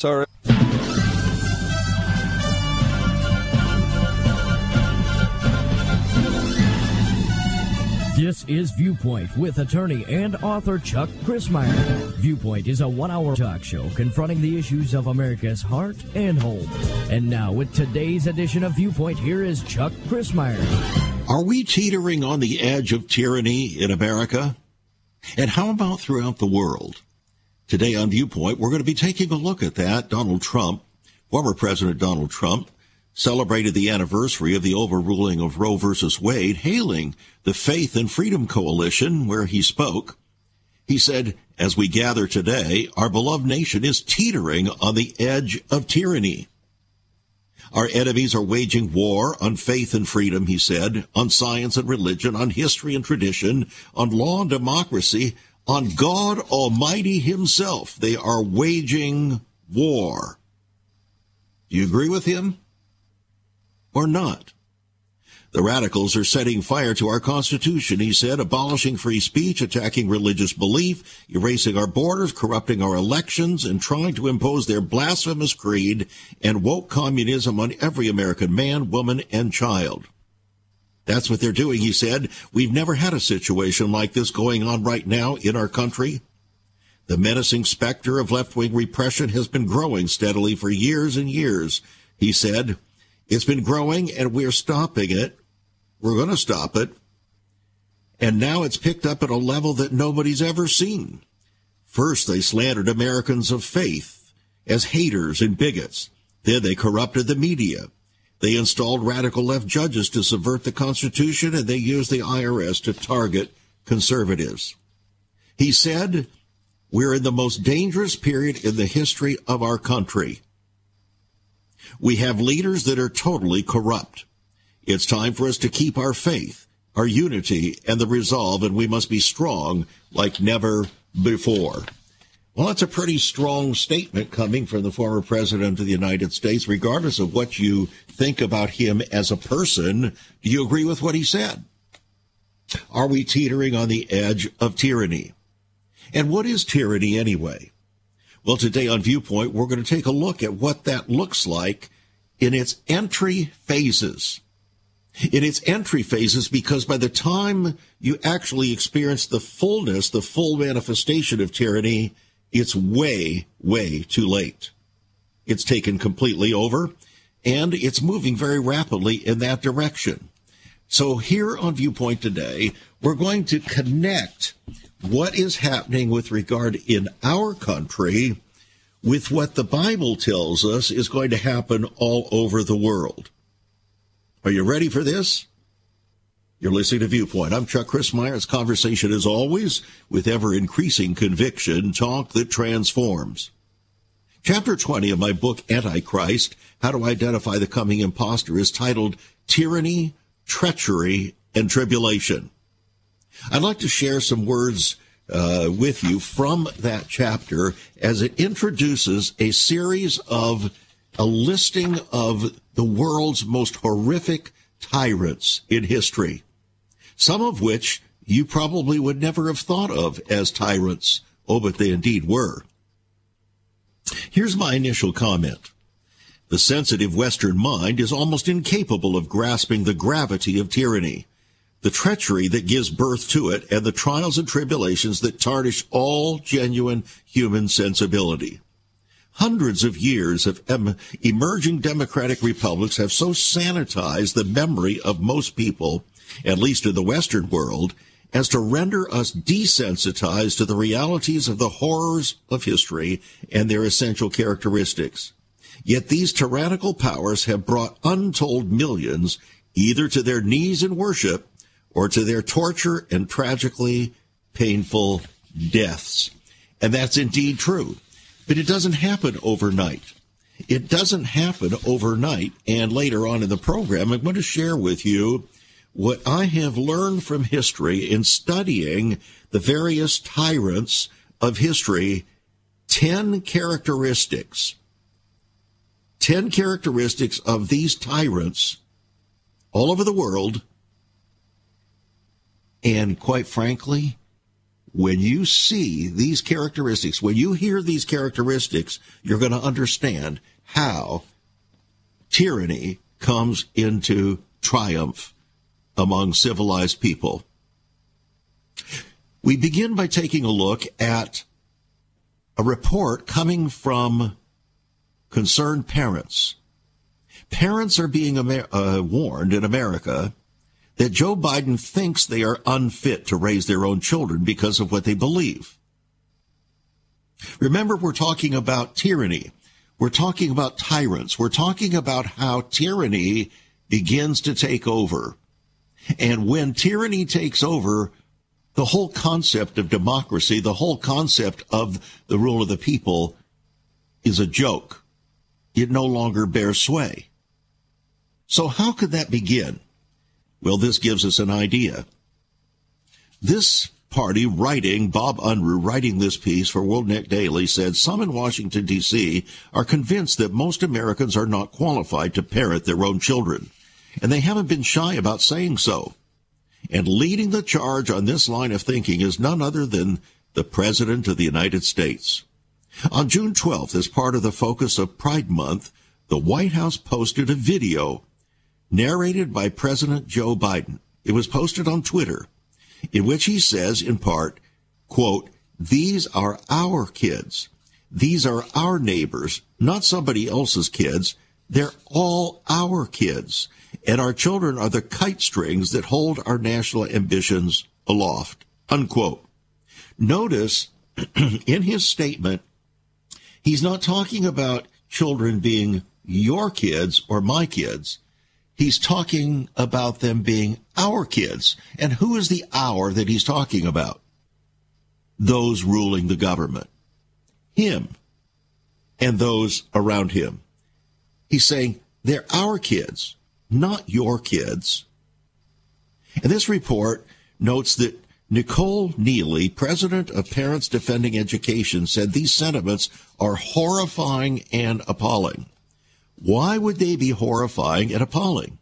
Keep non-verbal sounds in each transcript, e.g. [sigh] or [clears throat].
Sorry. This is Viewpoint with attorney and author Chuck Crismier. Viewpoint is a one hour talk show confronting the issues of America's heart and home. And now, with today's edition of Viewpoint, here is Chuck Crismier. Are we teetering on the edge of tyranny in America? And how about throughout the world? Today on Viewpoint, we're going to be taking a look at that. Donald Trump, former President Donald Trump, celebrated the anniversary of the overruling of Roe versus Wade, hailing the Faith and Freedom Coalition where he spoke. He said, as we gather today, our beloved nation is teetering on the edge of tyranny. Our enemies are waging war on faith and freedom, he said, on science and religion, on history and tradition, on law and democracy, on God Almighty himself. They are waging war. Do you agree with him? or not. The radicals are setting fire to our Constitution, he said, abolishing free speech, attacking religious belief, erasing our borders, corrupting our elections, and trying to impose their blasphemous creed and woke communism on every American man, woman, and child. That's what they're doing, he said. We've never had a situation like this going on right now in our country. The menacing specter of left wing repression has been growing steadily for years and years, he said. It's been growing and we're stopping it. We're going to stop it. And now it's picked up at a level that nobody's ever seen. First, they slandered Americans of faith as haters and bigots. Then they corrupted the media. They installed radical left judges to subvert the Constitution, and they used the IRS to target conservatives. He said, We're in the most dangerous period in the history of our country. We have leaders that are totally corrupt. It's time for us to keep our faith, our unity, and the resolve, and we must be strong like never before. Well, that's a pretty strong statement coming from the former president of the United States, regardless of what you think about him as a person. Do you agree with what he said? Are we teetering on the edge of tyranny? And what is tyranny anyway? Well, today on Viewpoint, we're going to take a look at what that looks like in its entry phases. In its entry phases, because by the time you actually experience the fullness, the full manifestation of tyranny, it's way, way too late. It's taken completely over and it's moving very rapidly in that direction. So here on Viewpoint today, we're going to connect what is happening with regard in our country with what the Bible tells us is going to happen all over the world. Are you ready for this? You're listening to Viewpoint. I'm Chuck Crismier's conversation as always with ever increasing conviction, talk that transforms. Chapter 20 of my book, Antichrist, How to Identify the Coming Impostor is titled Tyranny, Treachery, and Tribulation. I'd like to share some words uh, with you from that chapter as it introduces a series of a listing of the world's most horrific tyrants in history, some of which you probably would never have thought of as tyrants. Oh, but they indeed were. Here's my initial comment. The sensitive Western mind is almost incapable of grasping the gravity of tyranny the treachery that gives birth to it, and the trials and tribulations that tarnish all genuine human sensibility. Hundreds of years of em- emerging democratic republics have so sanitized the memory of most people, at least in the Western world, as to render us desensitized to the realities of the horrors of history and their essential characteristics. Yet these tyrannical powers have brought untold millions either to their knees in worship or to their torture and tragically painful deaths. And that's indeed true. But it doesn't happen overnight. It doesn't happen overnight. And later on in the program, I'm going to share with you what I have learned from history in studying the various tyrants of history 10 characteristics. 10 characteristics of these tyrants all over the world and quite frankly, when you see these characteristics, when you hear these characteristics, you're going to understand how tyranny comes into triumph among civilized people. We begin by taking a look at a report coming from concerned parents. Parents are being uh, warned in America that Joe Biden thinks they are unfit to raise their own children because of what they believe. Remember, we're talking about tyranny. We're talking about tyrants. We're talking about how tyranny begins to take over. And when tyranny takes over, the whole concept of democracy, the whole concept of the rule of the people is a joke. It no longer bears sway. So how could that begin? Well, this gives us an idea. This party writing, Bob Unruh writing this piece for World Net Daily said some in Washington DC are convinced that most Americans are not qualified to parent their own children. And they haven't been shy about saying so. And leading the charge on this line of thinking is none other than the President of the United States. On June 12th, as part of the focus of Pride Month, the White House posted a video narrated by President Joe Biden. It was posted on Twitter, in which he says, in part, quote, these are our kids. These are our neighbors, not somebody else's kids. They're all our kids. And our children are the kite strings that hold our national ambitions aloft. Unquote. Notice [clears throat] in his statement, he's not talking about children being your kids or my kids. He's talking about them being our kids. And who is the our that he's talking about? Those ruling the government. Him and those around him. He's saying they're our kids, not your kids. And this report notes that Nicole Neily, president of Parents Defending Education, said these sentiments are horrifying and appalling. Why would they be horrifying and appalling?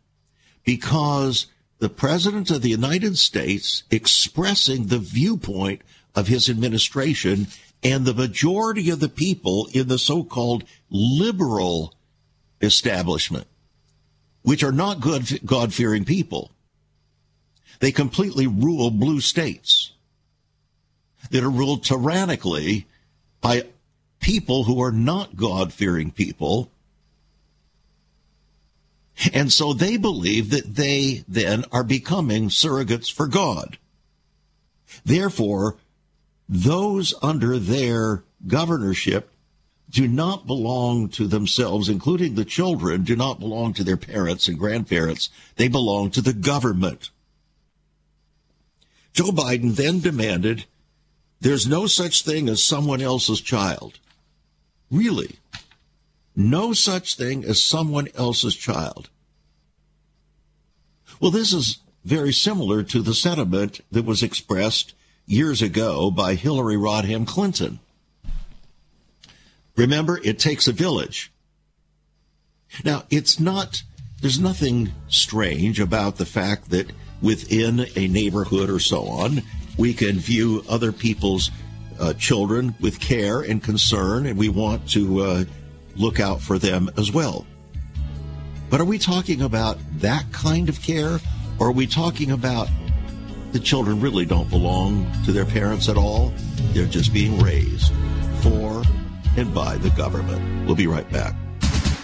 Because the President of the United States expressing the viewpoint of his administration and the majority of the people in the so-called liberal establishment, which are not good, God-fearing people. They completely rule blue states that are ruled tyrannically by people who are not God-fearing people and so they believe that they then are becoming surrogates for God. Therefore, those under their governorship do not belong to themselves, including the children, do not belong to their parents and grandparents. They belong to the government. Joe Biden then demanded there's no such thing as someone else's child. Really? no such thing as someone else's child. Well, this is very similar to the sentiment that was expressed years ago by Hillary Rodham Clinton. Remember, it takes a village. Now, it's not, there's nothing strange about the fact that within a neighborhood or so on, we can view other people's uh, children with care and concern, and we want to uh, look out for them as well. But are we talking about that kind of care, or are we talking about the children really don't belong to their parents at all? They're just being raised for and by the government. We'll be right back.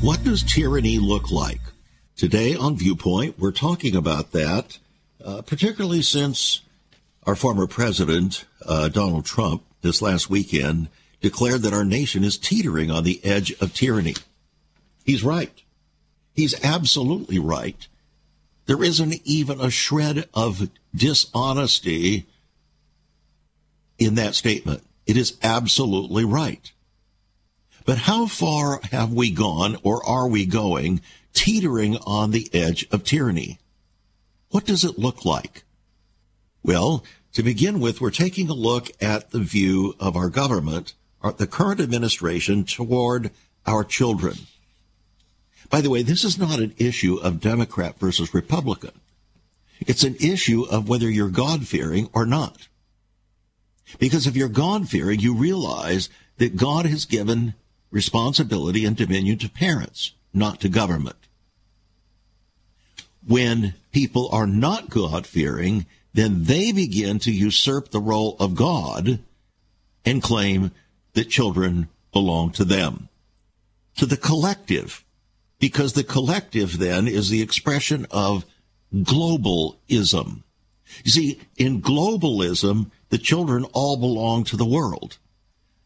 What does tyranny look like? Today on Viewpoint, we're talking about that, uh, particularly since our former president, uh, Donald Trump, this last weekend declared that our nation is teetering on the edge of tyranny. He's right. He's absolutely right. There isn't even a shred of dishonesty in that statement. It is absolutely right. But how far have we gone or are we going teetering on the edge of tyranny? What does it look like? Well, to begin with, we're taking a look at the view of our government, the current administration toward our children. By the way, this is not an issue of Democrat versus Republican. It's an issue of whether you're God fearing or not. Because if you're God fearing, you realize that God has given responsibility and dominion to parents, not to government. When people are not God fearing, then they begin to usurp the role of God and claim that children belong to them, to the collective, because the collective then is the expression of globalism. You see, in globalism, the children all belong to the world.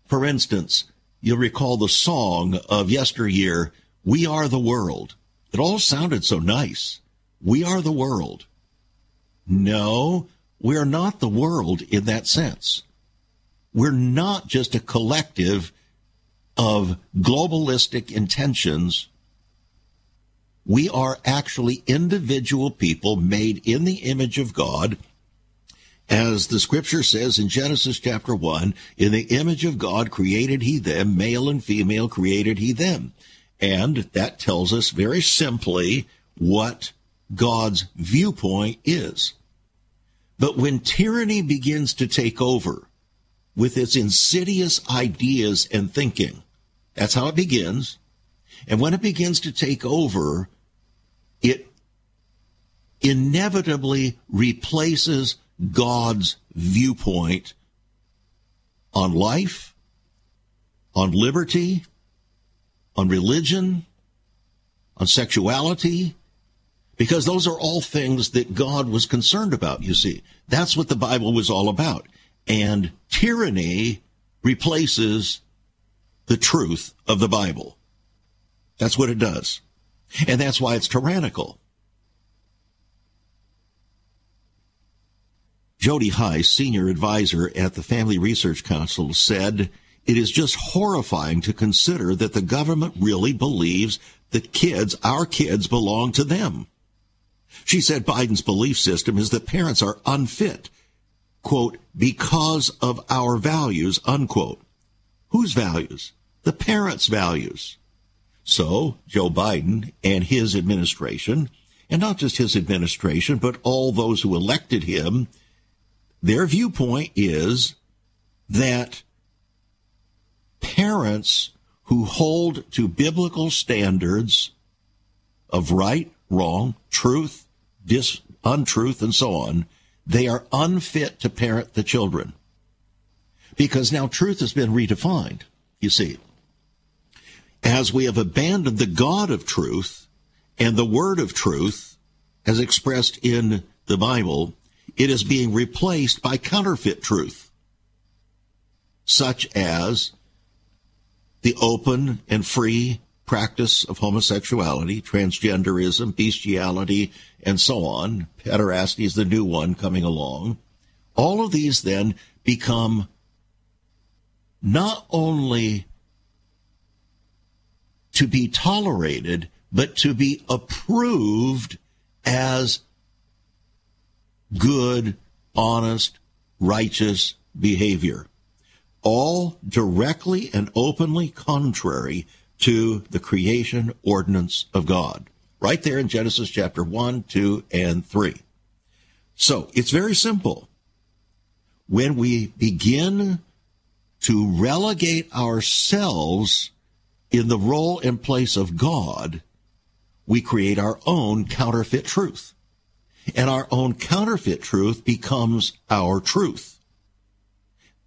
For instance, you'll recall the song of yesteryear, We Are the World. It all sounded so nice. We are the world. No, we're not the world in that sense. We're not just a collective of globalistic intentions. We are actually individual people made in the image of God. As the scripture says in Genesis chapter 1, in the image of God created he them, male and female created he them. And that tells us very simply what God's viewpoint is. But when tyranny begins to take over with its insidious ideas and thinking, that's how it begins. And when it begins to take over, it inevitably replaces God's viewpoint on life, on liberty, on religion, on sexuality, because those are all things that God was concerned about, you see. That's what the Bible was all about. And tyranny replaces the truth of the Bible. That's what it does. And that's why it's tyrannical. Jody Hice, senior advisor at the Family Research Council, said, It is just horrifying to consider that the government really believes that kids, our kids, belong to them. She said Biden's belief system is that parents are unfit, quote, because of our values, unquote. Whose values? The parents' values. So, Joe Biden and his administration, and not just his administration, but all those who elected him, their viewpoint is that parents who hold to biblical standards of right, wrong, truth, dis, untruth, and so on, they are unfit to parent the children. Because now truth has been redefined, you see. As we have abandoned the God of truth and the word of truth as expressed in the Bible, it is being replaced by counterfeit truth, such as the open and free practice of homosexuality, transgenderism, bestiality, and so on. Pederasty is the new one coming along. All of these then become not only to be tolerated, but to be approved as good, honest, righteous behavior. All directly and openly contrary to the creation ordinance of God. Right there in Genesis chapter 1, 2, and 3. So it's very simple. When we begin to relegate ourselves in the role and place of God, we create our own counterfeit truth. And our own counterfeit truth becomes our truth.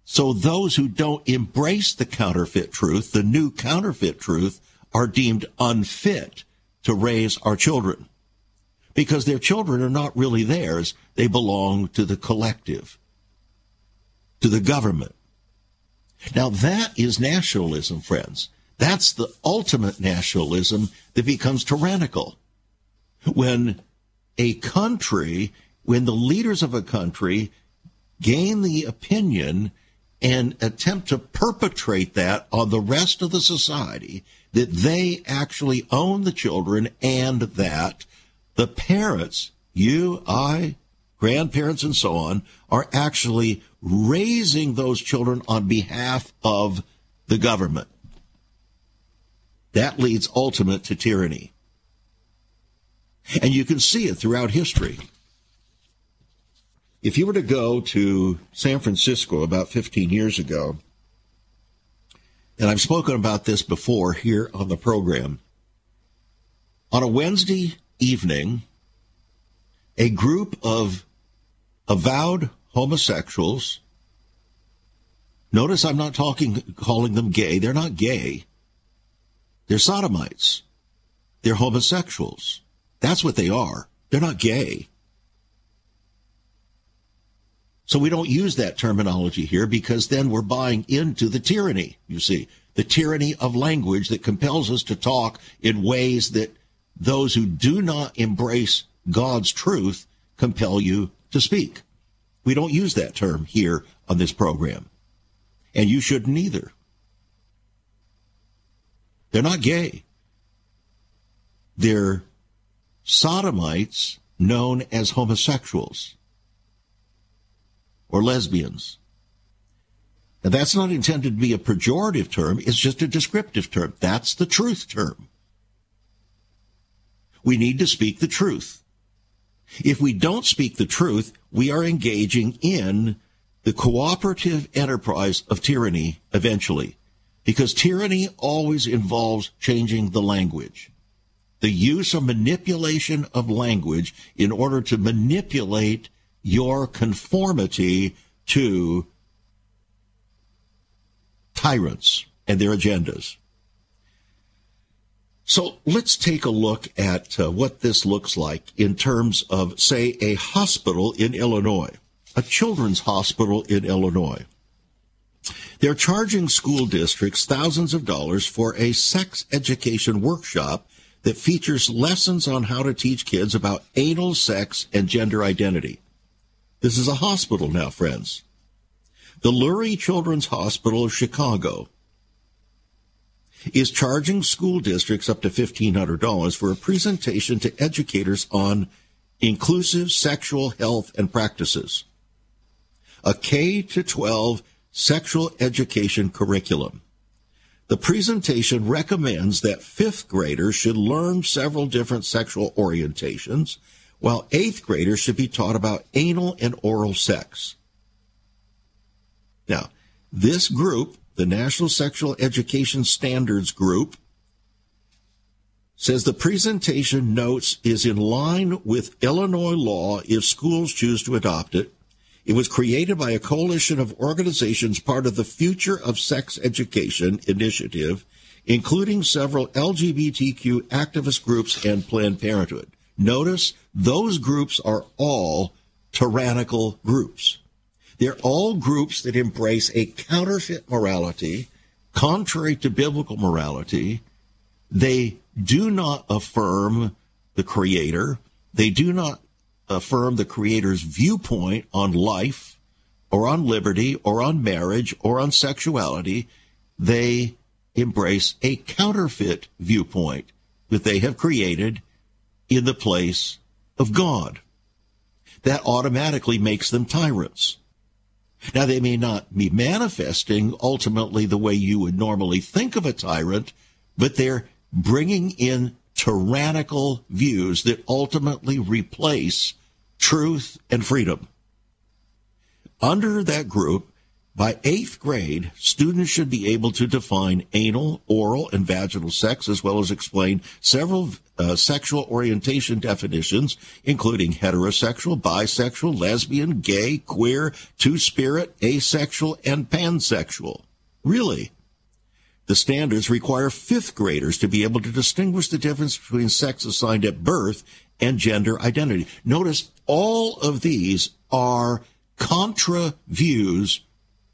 So those who don't embrace the counterfeit truth, the new counterfeit truth, are deemed unfit to raise our children. Because their children are not really theirs. They belong to the collective, to the government. Now that is nationalism, friends. That's the ultimate nationalism that becomes tyrannical. When a country, when the leaders of a country gain the opinion and attempt to perpetrate that on the rest of the society, that they actually own the children and that the parents, you, I, grandparents, and so on, are actually raising those children on behalf of the government. That leads ultimate to tyranny. And you can see it throughout history. If you were to go to San Francisco about 15 years ago, and I've spoken about this before here on the program, on a Wednesday evening, a group of avowed homosexuals, notice I'm not talking, calling them gay, they're not gay. They're sodomites. They're homosexuals. That's what they are. They're not gay. So we don't use that terminology here because then we're buying into the tyranny, you see, the tyranny of language that compels us to talk in ways that those who do not embrace God's truth compel you to speak. We don't use that term here on this program. And you shouldn't either. They're not gay. They're sodomites known as homosexuals or lesbians. And that's not intended to be a pejorative term, it's just a descriptive term. That's the truth term. We need to speak the truth. If we don't speak the truth, we are engaging in the cooperative enterprise of tyranny eventually because tyranny always involves changing the language. The use of manipulation of language in order to manipulate your conformity to tyrants and their agendas. So let's take a look at uh, what this looks like in terms of, say, a hospital in Illinois, a children's hospital in Illinois. They're charging school districts thousands of dollars for a sex education workshop that features lessons on how to teach kids about anal sex and gender identity. This is a hospital now, friends. The Lurie Children's Hospital of Chicago is charging school districts up to $1,500 for a presentation to educators on inclusive sexual health and practices. A K to 12 sexual education curriculum. The presentation recommends that fifth graders should learn several different sexual orientations, while eighth graders should be taught about anal and oral sex. Now, this group, the National Sexual Education Standards Group, says the presentation notes is in line with Illinois law if schools choose to adopt it it was created by a coalition of organizations part of the Future of Sex Education initiative, including several LGBTQ activist groups and Planned Parenthood. Notice those groups are all tyrannical groups. They're all groups that embrace a counterfeit morality, contrary to biblical morality. They do not affirm the Creator. They do not affirm the Creator's viewpoint on life or on liberty or on marriage or on sexuality. They embrace a counterfeit viewpoint that they have created in the place of God. That automatically makes them tyrants. Now, they may not be manifesting ultimately the way you would normally think of a tyrant, but they're bringing in tyrannical views that ultimately replace truth and freedom. Under that group, by eighth grade, students should be able to define anal, oral, and vaginal sex, as well as explain several uh, sexual orientation definitions, including heterosexual, bisexual, lesbian, gay, queer, two spirit, asexual, and pansexual. Really? The standards require fifth graders to be able to distinguish the difference between sex assigned at birth and gender identity. Notice all of these are contra views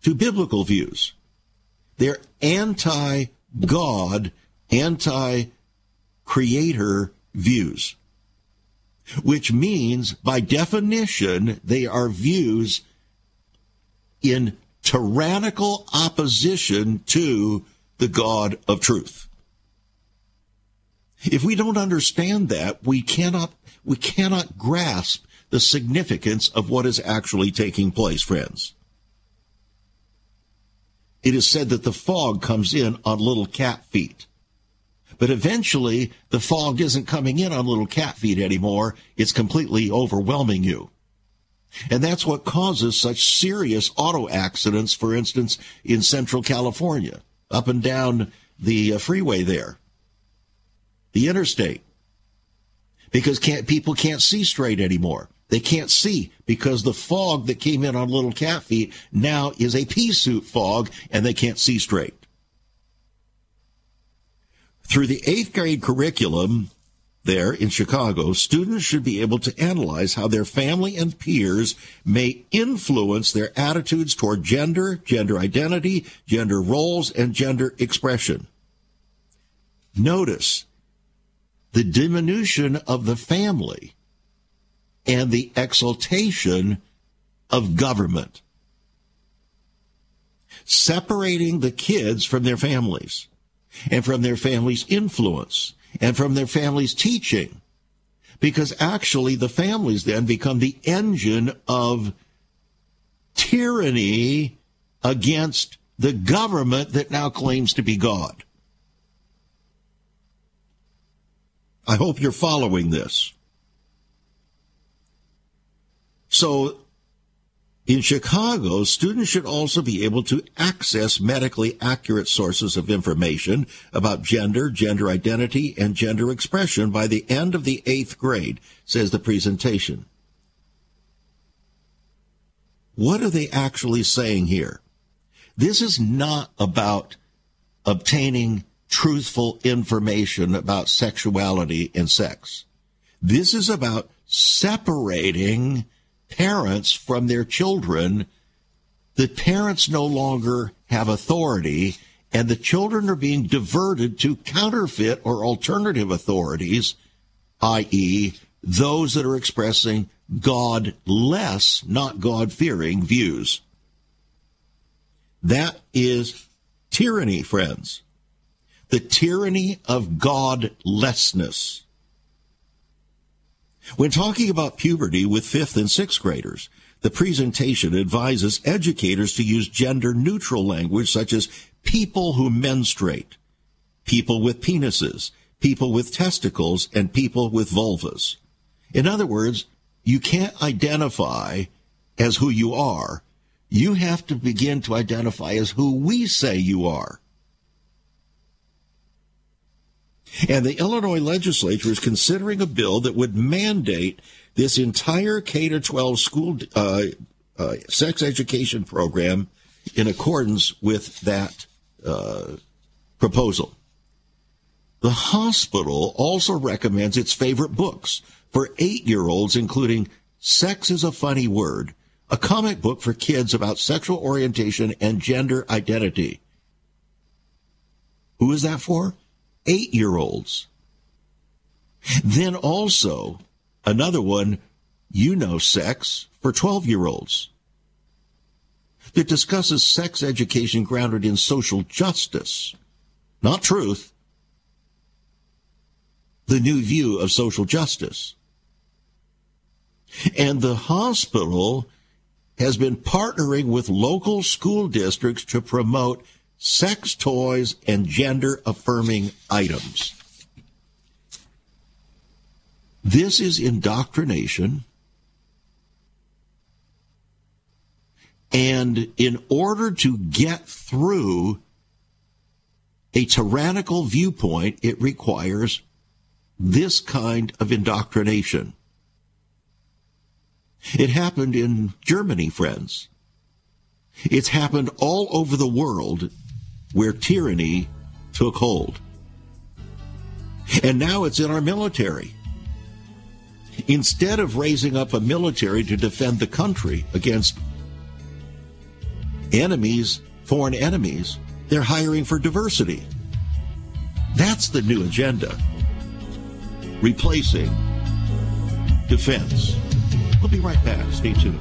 to biblical views. They're anti God, anti creator views, which means by definition, they are views in tyrannical opposition to the God of truth. If we don't understand that, we cannot, we cannot grasp the significance of what is actually taking place, friends. It is said that the fog comes in on little cat feet. But eventually, the fog isn't coming in on little cat feet anymore. It's completely overwhelming you. And that's what causes such serious auto accidents, for instance, in central California, up and down the uh, freeway there, the interstate. Because can't, people can't see straight anymore. They can't see because the fog that came in on little cat feet now is a pea suit fog and they can't see straight. Through the eighth grade curriculum there in Chicago, students should be able to analyze how their family and peers may influence their attitudes toward gender, gender identity, gender roles, and gender expression. Notice the diminution of the family and the exaltation of government. Separating the kids from their families and from their family's influence and from their family's teaching. Because actually the families then become the engine of tyranny against the government that now claims to be God. I hope you're following this. So in Chicago, students should also be able to access medically accurate sources of information about gender, gender identity, and gender expression by the end of the eighth grade, says the presentation. What are they actually saying here? This is not about obtaining truthful information about sexuality and sex. This is about separating parents from their children, the parents no longer have authority and the children are being diverted to counterfeit or alternative authorities, i.e., those that are expressing God less, not God fearing views. That is tyranny, friends. The tyranny of godlessness. When talking about puberty with fifth and sixth graders, the presentation advises educators to use gender neutral language such as people who menstruate, people with penises, people with testicles, and people with vulvas. In other words, you can't identify as who you are. You have to begin to identify as who we say you are. And the Illinois legislature is considering a bill that would mandate this entire K to 12 school uh, uh, sex education program in accordance with that uh, proposal. The hospital also recommends its favorite books for eight year olds, including Sex is a Funny Word, a comic book for kids about sexual orientation and gender identity. Who is that for? Eight year olds. Then also another one, you know sex for 12 year olds that discusses sex education grounded in social justice, not truth. The new view of social justice. And the hospital has been partnering with local school districts to promote sex toys, and gender affirming items. This is indoctrination. And in order to get through a tyrannical viewpoint, it requires this kind of indoctrination. It happened in Germany, friends. It's happened all over the world where tyranny took hold. And now it's in our military. Instead of raising up a military to defend the country against enemies, foreign enemies, they're hiring for diversity. That's the new agenda. Replacing defense. We'll be right back. Stay tuned.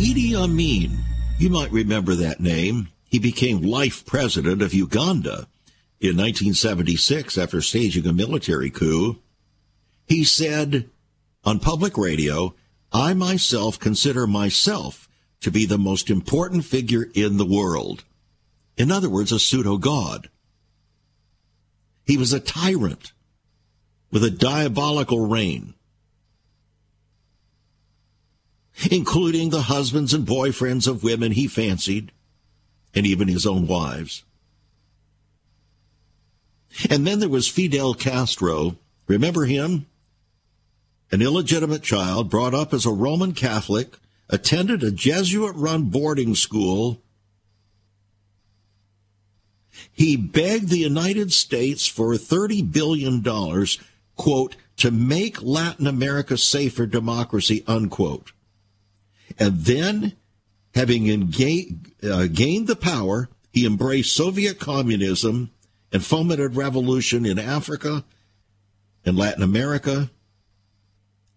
Idi Amin you might remember that name. He became life president of Uganda in 1976 after staging a military coup. He said on public radio, I myself consider myself to be the most important figure in the world. In other words, a pseudo god. He was a tyrant with a diabolical reign. Including the husbands and boyfriends of women he fancied, and even his own wives. And then there was Fidel Castro. Remember him? An illegitimate child brought up as a Roman Catholic, attended a Jesuit run boarding school. He begged the United States for $30 billion, quote, to make Latin America safer democracy, unquote. And then, having engaged, uh, gained the power, he embraced Soviet communism and fomented revolution in Africa and Latin America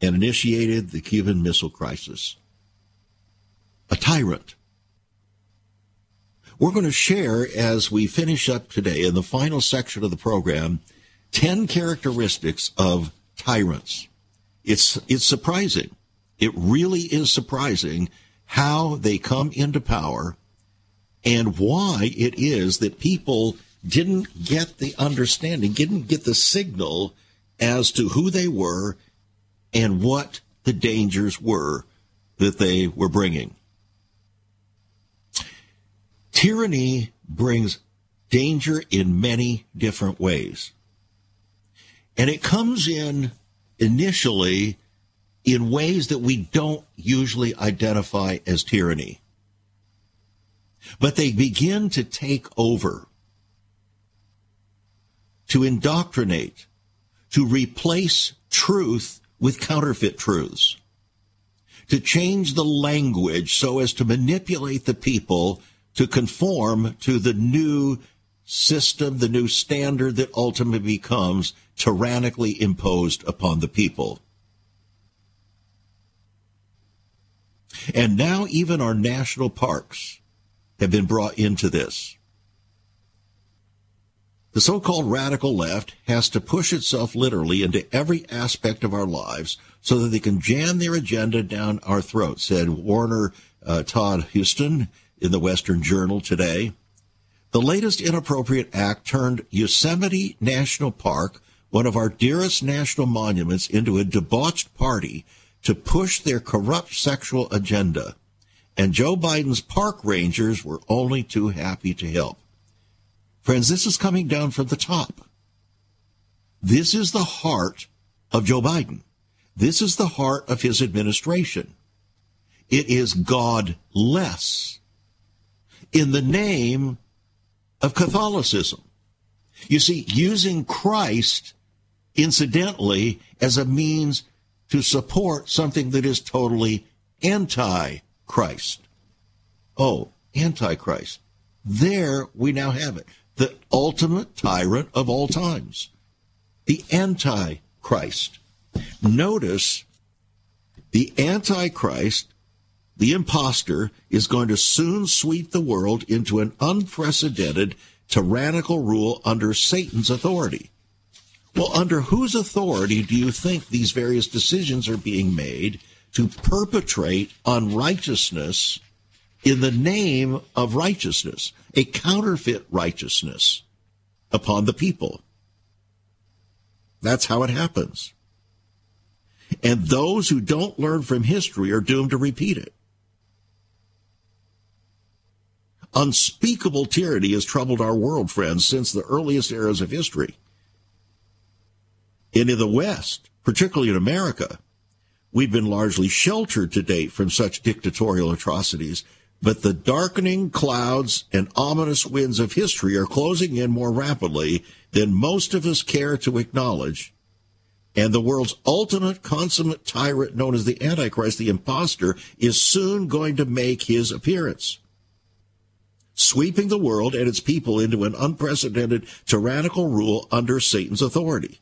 and initiated the Cuban Missile Crisis. A tyrant. We're going to share as we finish up today in the final section of the program 10 characteristics of tyrants. It's, it's surprising it really is surprising how they come into power and why it is that people didn't get the understanding, didn't get the signal as to who they were and what the dangers were that they were bringing. Tyranny brings danger in many different ways. And it comes in initially in ways that we don't usually identify as tyranny. But they begin to take over, to indoctrinate, to replace truth with counterfeit truths, to change the language so as to manipulate the people to conform to the new system, the new standard that ultimately becomes tyrannically imposed upon the people. And now even our national parks have been brought into this. The so-called radical left has to push itself literally into every aspect of our lives so that they can jam their agenda down our throats, said Warner uh, Todd Houston in the Western Journal today. The latest inappropriate act turned Yosemite National Park, one of our dearest national monuments, into a debauched party to push their corrupt sexual agenda. And Joe Biden's park rangers were only too happy to help. Friends, this is coming down from the top. This is the heart of Joe Biden. This is the heart of his administration. It is God-less in the name of Catholicism. You see, using Christ, incidentally, as a means to support something that is totally anti-Christ. Oh, anti-Christ. There we now have it. The ultimate tyrant of all times. The anti-Christ. Notice the anti-Christ the impostor is going to soon sweep the world into an unprecedented tyrannical rule under Satan's authority. Well, under whose authority do you think these various decisions are being made to perpetrate unrighteousness in the name of righteousness, a counterfeit righteousness upon the people? That's how it happens. And those who don't learn from history are doomed to repeat it. Unspeakable tyranny has troubled our world, friends, since the earliest eras of history. And in the West, particularly in America, we've been largely sheltered to date from such dictatorial atrocities, but the darkening clouds and ominous winds of history are closing in more rapidly than most of us care to acknowledge. And the world's ultimate consummate tyrant known as the Antichrist, the impostor, is soon going to make his appearance sweeping the world and its people into an unprecedented tyrannical rule under Satan's authority.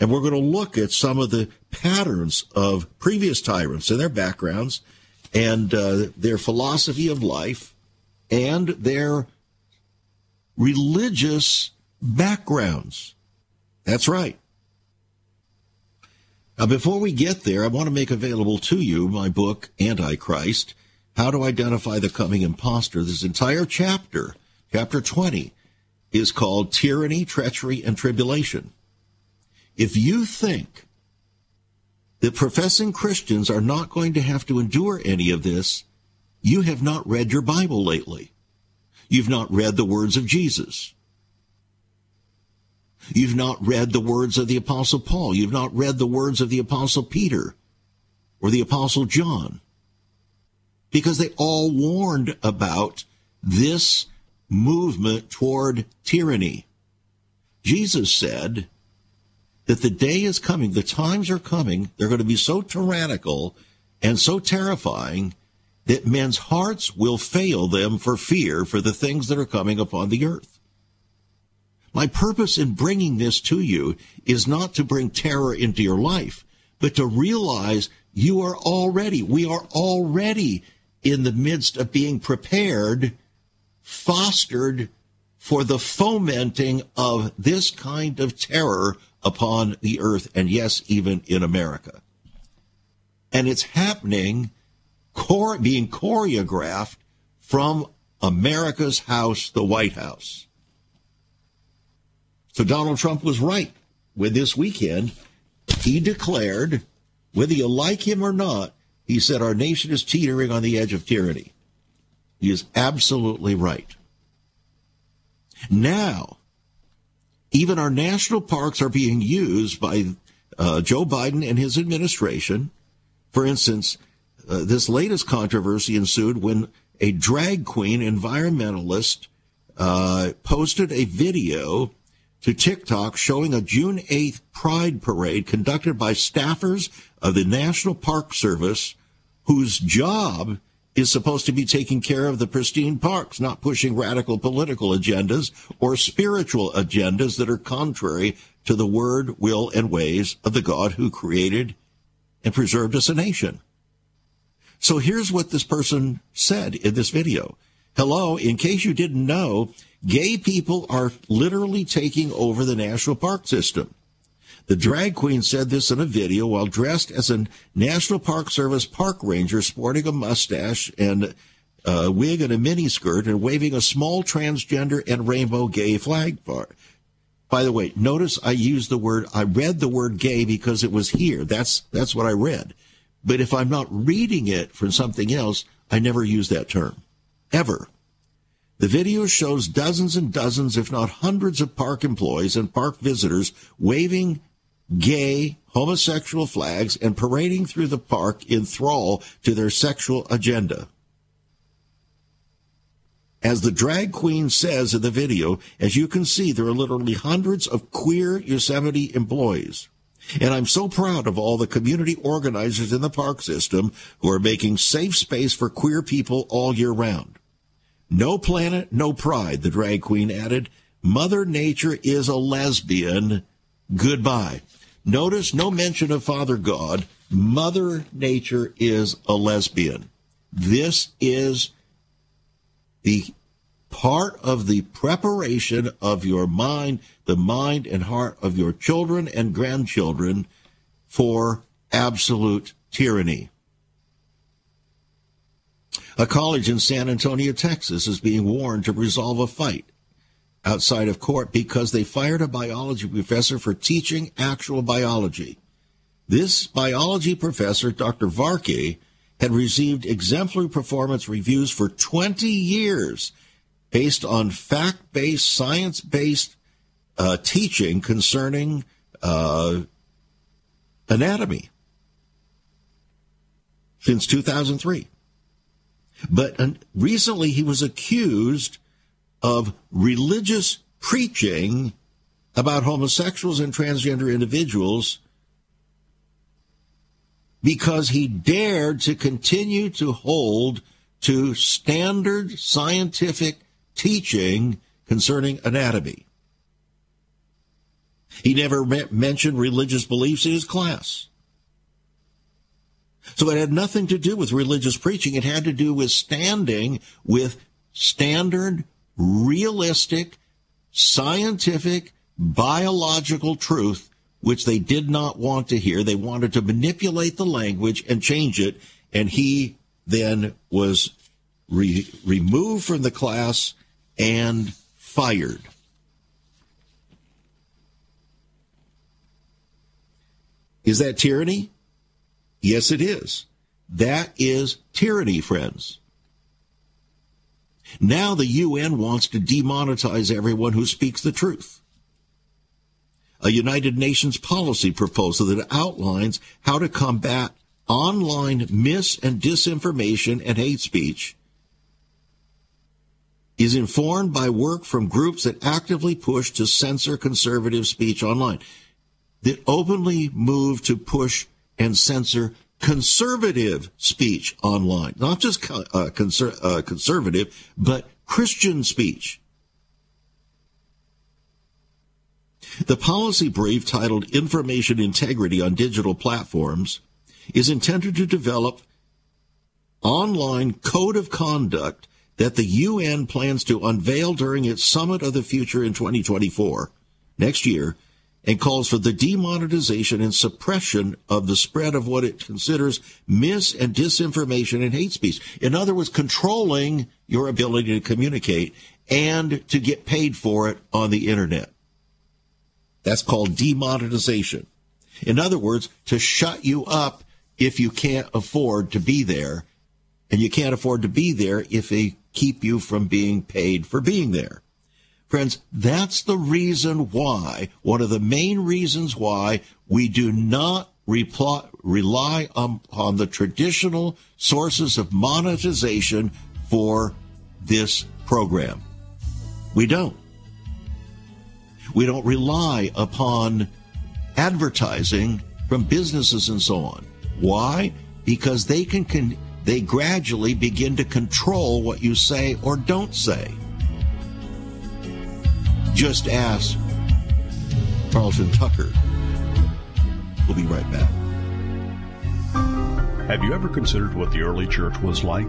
And we're going to look at some of the patterns of previous tyrants and their backgrounds and uh, their philosophy of life and their religious backgrounds. That's right. Now, before we get there, I want to make available to you my book, Antichrist how to identify the coming impostor. This entire chapter, chapter 20, is called Tyranny, Treachery, and Tribulation. If you think that professing Christians are not going to have to endure any of this, you have not read your Bible lately. You've not read the words of Jesus. You've not read the words of the Apostle Paul. You've not read the words of the Apostle Peter or the Apostle John because they all warned about this movement toward tyranny. Jesus said that the day is coming, the times are coming, they're going to be so tyrannical and so terrifying that men's hearts will fail them for fear for the things that are coming upon the earth. My purpose in bringing this to you is not to bring terror into your life, but to realize you are already, we are already in the midst of being prepared, fostered for the fomenting of this kind of terror upon the earth, and yes, even in America. And it's happening, being choreographed from America's house, the White House. So Donald Trump was right when this weekend he declared, whether you like him or not, he said, Our nation is teetering on the edge of tyranny. He is absolutely right. Now, even our national parks are being used by uh, Joe Biden and his administration. For instance, uh, this latest controversy ensued when a drag queen environmentalist uh, posted a video to TikTok showing a June 8th Pride parade conducted by staffers of the National Park Service whose job is supposed to be taking care of the pristine parks, not pushing radical political agendas or spiritual agendas that are contrary to the word, will, and ways of the God who created and preserved us a nation. So here's what this person said in this video. Hello, in case you didn't know, gay people are literally taking over the national park system. The drag queen said this in a video while dressed as a National Park Service park ranger sporting a mustache and a wig and a miniskirt and waving a small transgender and rainbow gay flag. By the way, notice I used the word, I read the word gay because it was here. That's, that's what I read. But if I'm not reading it from something else, I never use that term. Ever. The video shows dozens and dozens, if not hundreds of park employees and park visitors waving gay, homosexual flags and parading through the park in thrall to their sexual agenda. As the drag queen says in the video, as you can see, there are literally hundreds of queer Yosemite employees. And I'm so proud of all the community organizers in the park system who are making safe space for queer people all year round. No planet, no pride, the drag queen added. Mother Nature is a lesbian. Goodbye. Notice no mention of Father God. Mother Nature is a lesbian. This is the part of the preparation of your mind, the mind and heart of your children and grandchildren for absolute tyranny. A college in San Antonio, Texas is being warned to resolve a fight outside of court because they fired a biology professor for teaching actual biology. This biology professor, Dr. Varkey, had received exemplary performance reviews for 20 years based on fact based, science based uh, teaching concerning uh, anatomy since 2003. But recently he was accused of religious preaching about homosexuals and transgender individuals because he dared to continue to hold to standard scientific teaching concerning anatomy. He never mentioned religious beliefs in his class. So it had nothing to do with religious preaching. It had to do with standing with standard, realistic, scientific, biological truth, which they did not want to hear. They wanted to manipulate the language and change it. And he then was re- removed from the class and fired. Is that tyranny? Yes, it is. That is tyranny, friends. Now the UN wants to demonetize everyone who speaks the truth. A United Nations policy proposal that outlines how to combat online mis and disinformation and hate speech is informed by work from groups that actively push to censor conservative speech online, that openly move to push and censor conservative speech online, not just uh, conser- uh, conservative, but Christian speech. The policy brief titled Information Integrity on Digital Platforms is intended to develop online code of conduct that the UN plans to unveil during its Summit of the Future in 2024, next year, and calls for the demonetization and suppression of the spread of what it considers mis and disinformation and hate speech. In other words, controlling your ability to communicate and to get paid for it on the internet. That's called demonetization. In other words, to shut you up if you can't afford to be there. And you can't afford to be there if they keep you from being paid for being there. Friends, that's the reason why, one of the main reasons why we do not reply, rely um, on, on the traditional sources of monetization for this program. We don't. We don't rely upon advertising from businesses and so on. Why? Because they can, can they gradually begin to control what you say or don't say. Just ask Carlton Tucker. We'll be right back. Have you ever considered what the early church was like?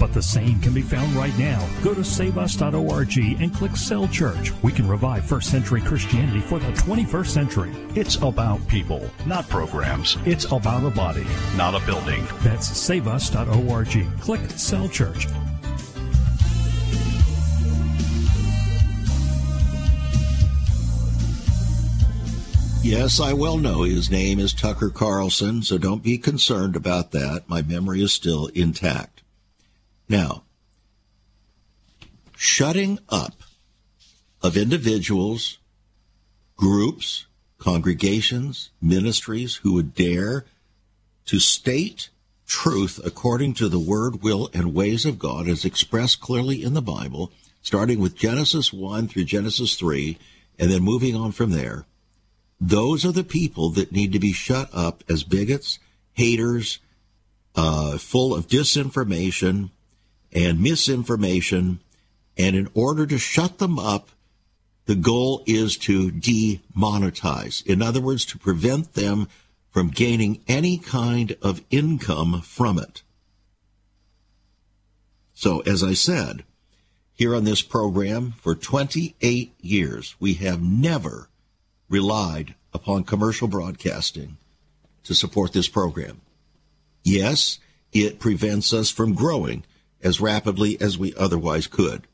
But the same can be found right now. Go to saveus.org and click Cell Church. We can revive first century Christianity for the 21st century. It's about people, not programs. It's about a body, not a building. That's saveus.org. Click Cell Church. Yes, I well know his name is Tucker Carlson, so don't be concerned about that. My memory is still intact. Now, shutting up of individuals, groups, congregations, ministries who would dare to state truth according to the word, will, and ways of God as expressed clearly in the Bible, starting with Genesis 1 through Genesis 3, and then moving on from there those are the people that need to be shut up as bigots, haters, uh, full of disinformation and misinformation. And in order to shut them up, the goal is to demonetize. In other words, to prevent them from gaining any kind of income from it. So, as I said, here on this program for 28 years, we have never relied upon commercial broadcasting to support this program. Yes, it prevents us from growing as rapidly as we otherwise could.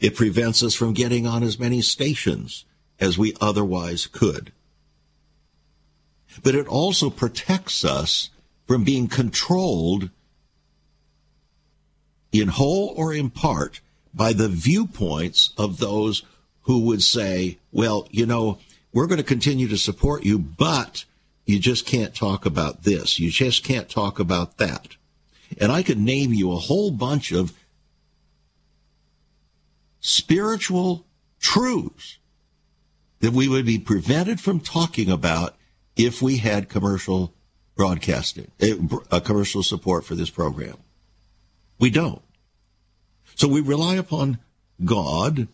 It prevents us from getting on as many stations as we otherwise could. But it also protects us from being controlled in whole or in part by the viewpoints of those who would say, well, you know, we're going to continue to support you, but you just can't talk about this. You just can't talk about that. And I could name you a whole bunch of spiritual truths that we would be prevented from talking about if we had commercial broadcasting, a eh, uh, commercial support for this program. We don't. So we rely upon God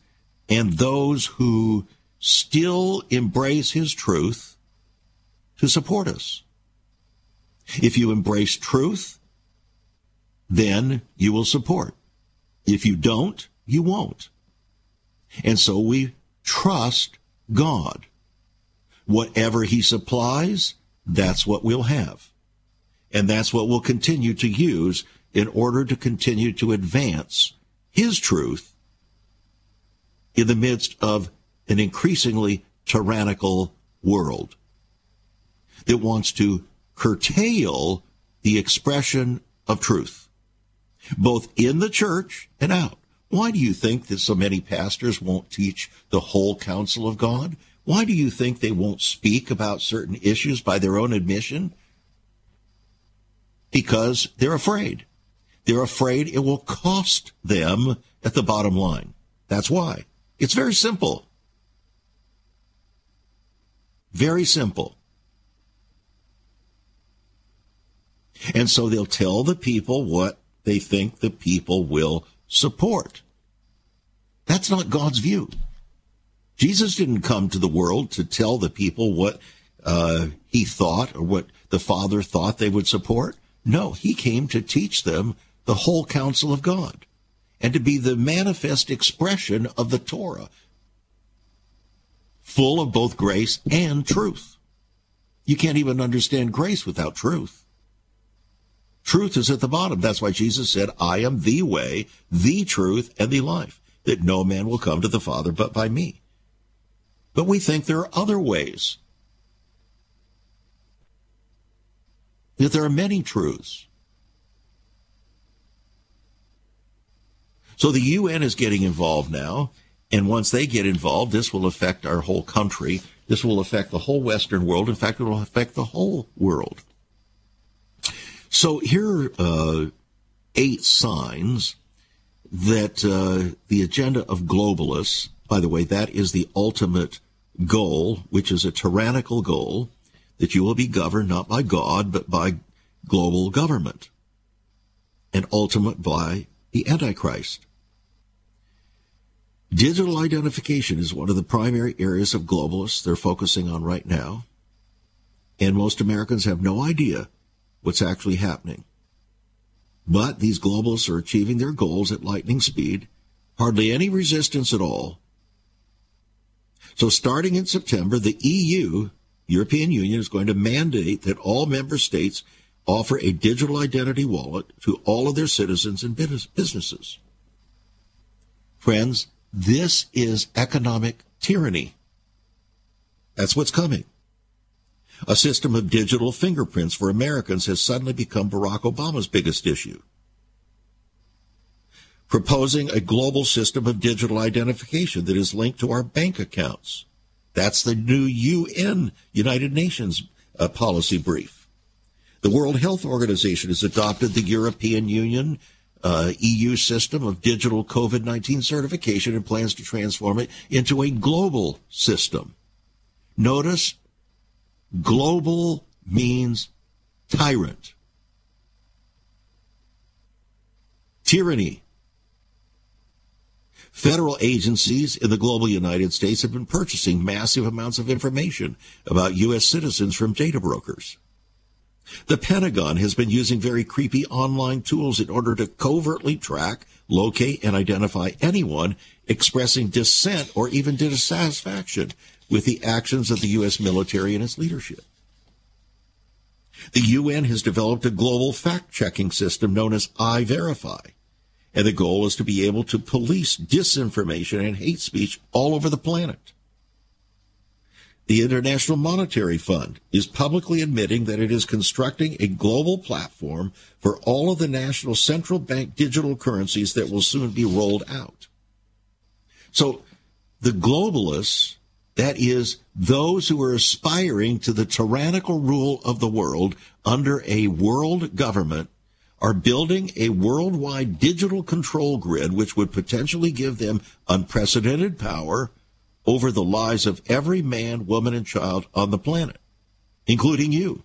and those who still embrace his truth to support us. If you embrace truth, then you will support. If you don't, you won't. And so we trust God. Whatever he supplies, that's what we'll have. And that's what we'll continue to use in order to continue to advance his truth in the midst of an increasingly tyrannical world that wants to curtail the expression of truth, both in the church and out. Why do you think that so many pastors won't teach the whole counsel of God? Why do you think they won't speak about certain issues by their own admission? Because they're afraid. They're afraid it will cost them at the bottom line. That's why. It's very simple. Very simple. And so they'll tell the people what they think the people will support. That's not God's view. Jesus didn't come to the world to tell the people what uh, he thought or what the Father thought they would support. No, he came to teach them the whole counsel of God and to be the manifest expression of the Torah, full of both grace and truth. You can't even understand grace without truth. Truth is at the bottom. That's why Jesus said, I am the way, the truth, and the life, that no man will come to the Father but by me. But we think there are other ways. That there are many truths. So the UN is getting involved now and once they get involved, this will affect our whole country. This will affect the whole Western world. In fact, it will affect the whole world. So here are uh, eight signs that uh, the agenda of globalists, by the way, that is the ultimate goal, which is a tyrannical goal, that you will be governed not by God, but by global government, and ultimate by the Antichrist. Digital identification is one of the primary areas of globalists they're focusing on right now. And most Americans have no idea what's actually happening. But these globalists are achieving their goals at lightning speed, hardly any resistance at all. So starting in September, the EU, European Union, is going to mandate that all member states offer a digital identity wallet to all of their citizens and businesses. Friends, this is economic tyranny. That's what's coming. A system of digital fingerprints for Americans has suddenly become Barack Obama's biggest issue. Proposing a global system of digital identification that is linked to our bank accounts. That's the new UN, United Nations uh, policy brief. The World Health Organization has adopted the European Union uh, EU system of digital COVID 19 certification and plans to transform it into a global system. Notice global means tyrant, tyranny. Federal agencies in the global United States have been purchasing massive amounts of information about U.S. citizens from data brokers. The Pentagon has been using very creepy online tools in order to covertly track, locate, and identify anyone expressing dissent or even dissatisfaction with the actions of the U.S. military and its leadership. The UN has developed a global fact checking system known as iVerify, and the goal is to be able to police disinformation and hate speech all over the planet. The International Monetary Fund is publicly admitting that it is constructing a global platform for all of the national central bank digital currencies that will soon be rolled out. So the globalists, that is, those who are aspiring to the tyrannical rule of the world under a world government, are building a worldwide digital control grid which would potentially give them unprecedented power over the lives of every man, woman, and child on the planet, including you.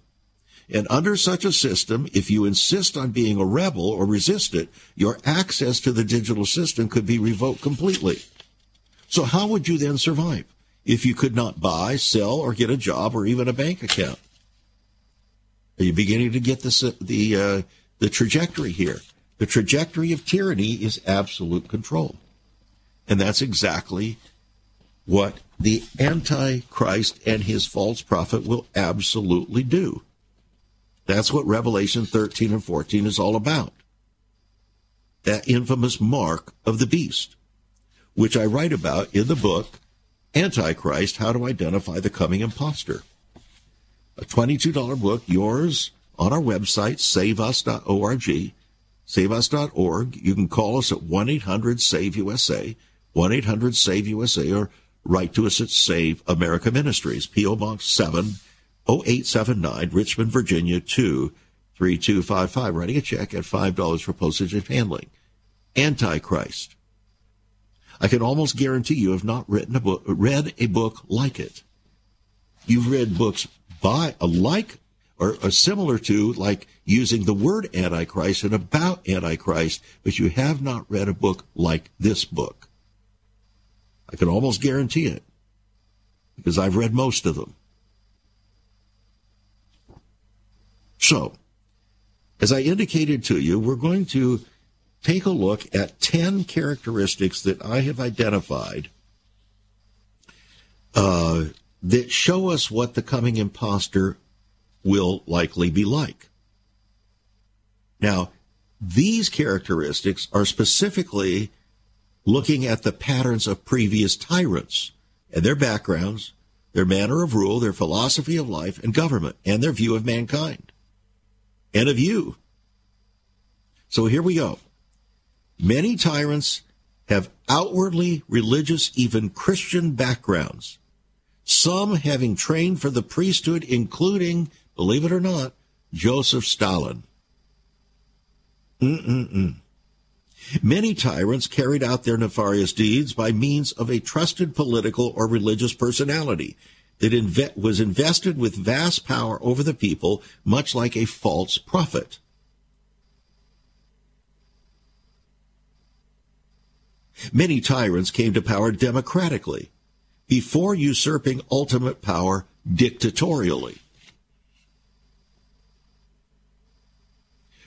And under such a system, if you insist on being a rebel or resist it, your access to the digital system could be revoked completely. So how would you then survive if you could not buy, sell, or get a job or even a bank account? Are you beginning to get this, the, uh, the trajectory here? The trajectory of tyranny is absolute control. And that's exactly what the Antichrist and his false prophet will absolutely do. That's what Revelation 13 and 14 is all about. That infamous mark of the beast, which I write about in the book Antichrist How to Identify the Coming Imposter. A $22 book, yours on our website, saveus.org. Saveus.org. You can call us at 1 800 SAVE USA, 1 800 SAVE USA, or write to us at Save America Ministries, P.O. Box 70879, Richmond, Virginia 23255. Writing a check at $5 for postage and handling. Antichrist. I can almost guarantee you have not written a book, read a book like it. You've read books by, a like, or, or similar to, like using the word Antichrist and about Antichrist, but you have not read a book like this book. I can almost guarantee it because I've read most of them. So, as I indicated to you, we're going to take a look at 10 characteristics that I have identified uh, that show us what the coming impostor will likely be like. Now, these characteristics are specifically looking at the patterns of previous tyrants and their backgrounds, their manner of rule, their philosophy of life and government, and their view of mankind and of you. So here we go. Many tyrants have outwardly religious, even Christian backgrounds, some having trained for the priesthood, including, believe it or not, Joseph Stalin. Mm-mm-mm. Many tyrants carried out their nefarious deeds by means of a trusted political or religious personality that inve- was invested with vast power over the people, much like a false prophet. Many tyrants came to power democratically before usurping ultimate power dictatorially.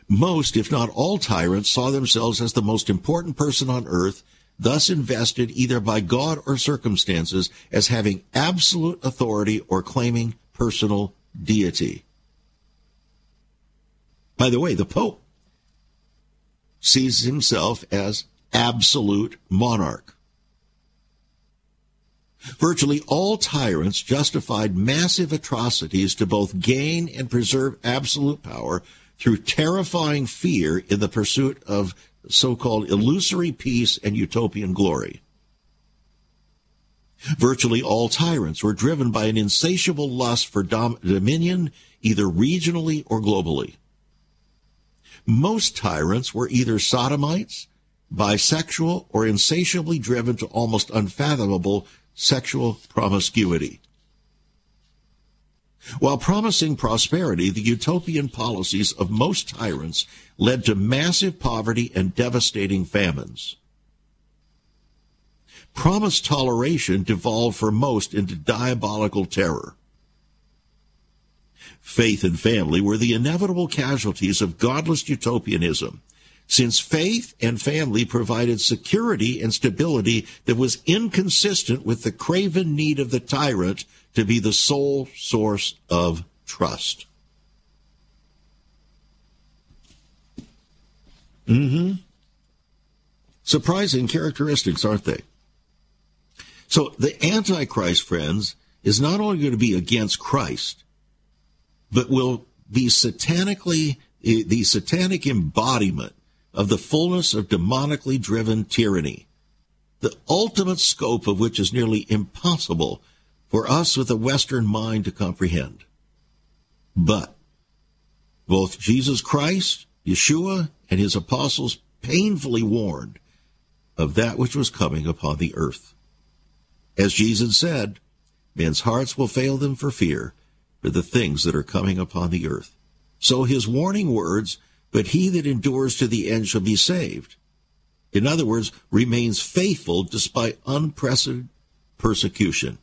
Most, if not all tyrants, saw themselves as the most important person on earth, thus invested either by God or circumstances as having absolute authority or claiming personal deity. By the way, the Pope sees himself as absolute monarch. Virtually all tyrants justified massive atrocities to both gain and preserve absolute power through terrifying fear in the pursuit of so called illusory peace and utopian glory. Virtually all tyrants were driven by an insatiable lust for dom- dominion, either regionally or globally. Most tyrants were either sodomites, bisexual, or insatiably driven to almost unfathomable sexual promiscuity. While promising prosperity, the utopian policies of most tyrants led to massive poverty and devastating famines. Promised toleration devolved for most into diabolical terror. Faith and family were the inevitable casualties of godless utopianism, since faith and family provided security and stability that was inconsistent with the craven need of the tyrant to be the sole source of trust. Mm-hmm. Surprising characteristics, aren't they? So the Antichrist, friends, is not only going to be against Christ, but will be satanically, the satanic embodiment of the fullness of demonically driven tyranny, the ultimate scope of which is nearly impossible for us with a Western mind to comprehend. But both Jesus Christ, Yeshua, and his apostles painfully warned of that which was coming upon the earth. As Jesus said, men's hearts will fail them for fear for the things that are coming upon the earth. So his warning words, but he that endures to the end shall be saved. In other words, remains faithful despite unprecedented persecution.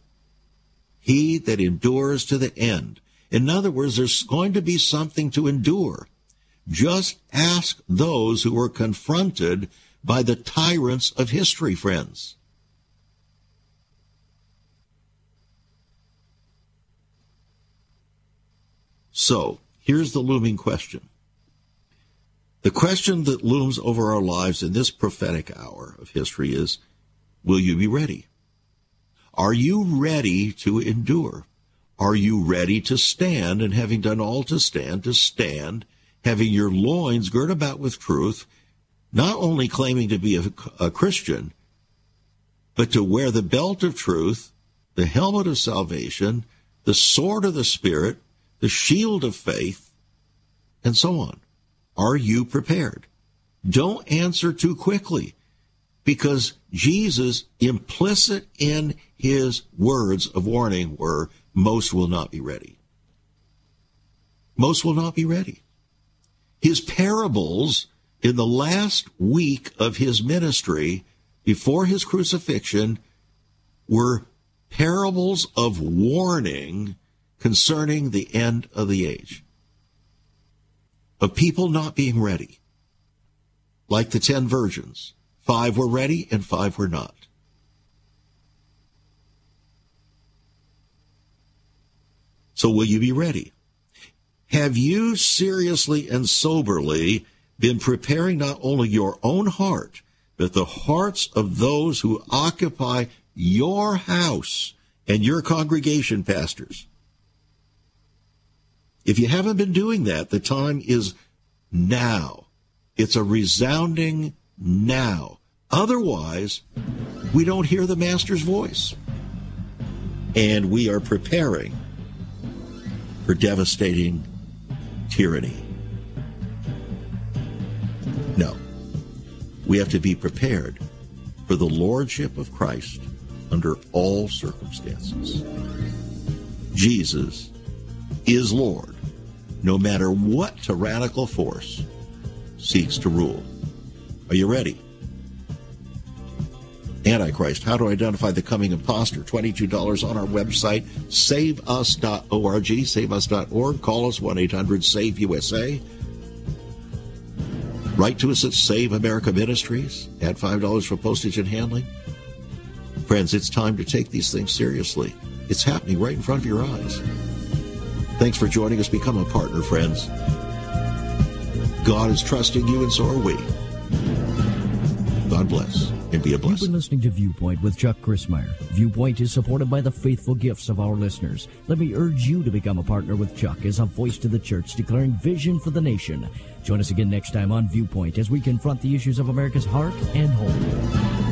He that endures to the end. In other words, there's going to be something to endure. Just ask those who were confronted by the tyrants of history, friends. So, here's the looming question. The question that looms over our lives in this prophetic hour of history is Will you be ready? Are you ready to endure? Are you ready to stand and having done all to stand, to stand, having your loins girt about with truth, not only claiming to be a, a Christian, but to wear the belt of truth, the helmet of salvation, the sword of the Spirit, the shield of faith, and so on. Are you prepared? Don't answer too quickly because Jesus, implicit in his words of warning, were most will not be ready. Most will not be ready. His parables in the last week of his ministry before his crucifixion were parables of warning concerning the end of the age, of people not being ready, like the ten virgins Five were ready and five were not. So will you be ready? Have you seriously and soberly been preparing not only your own heart, but the hearts of those who occupy your house and your congregation pastors? If you haven't been doing that, the time is now. It's a resounding now. Otherwise, we don't hear the Master's voice. And we are preparing for devastating tyranny. No. We have to be prepared for the Lordship of Christ under all circumstances. Jesus is Lord, no matter what tyrannical force seeks to rule. Are you ready? Antichrist. How to identify the coming impostor. $22 on our website, saveus.org, saveus.org. Call us 1 800 SAVE USA. Write to us at Save America Ministries. Add $5 for postage and handling. Friends, it's time to take these things seriously. It's happening right in front of your eyes. Thanks for joining us. Become a partner, friends. God is trusting you, and so are we. God bless. and be a blessing. You've been listening to Viewpoint with Chuck Crismier. Viewpoint is supported by the faithful gifts of our listeners. Let me urge you to become a partner with Chuck as a voice to the church declaring vision for the nation. Join us again next time on Viewpoint as we confront the issues of America's heart and home.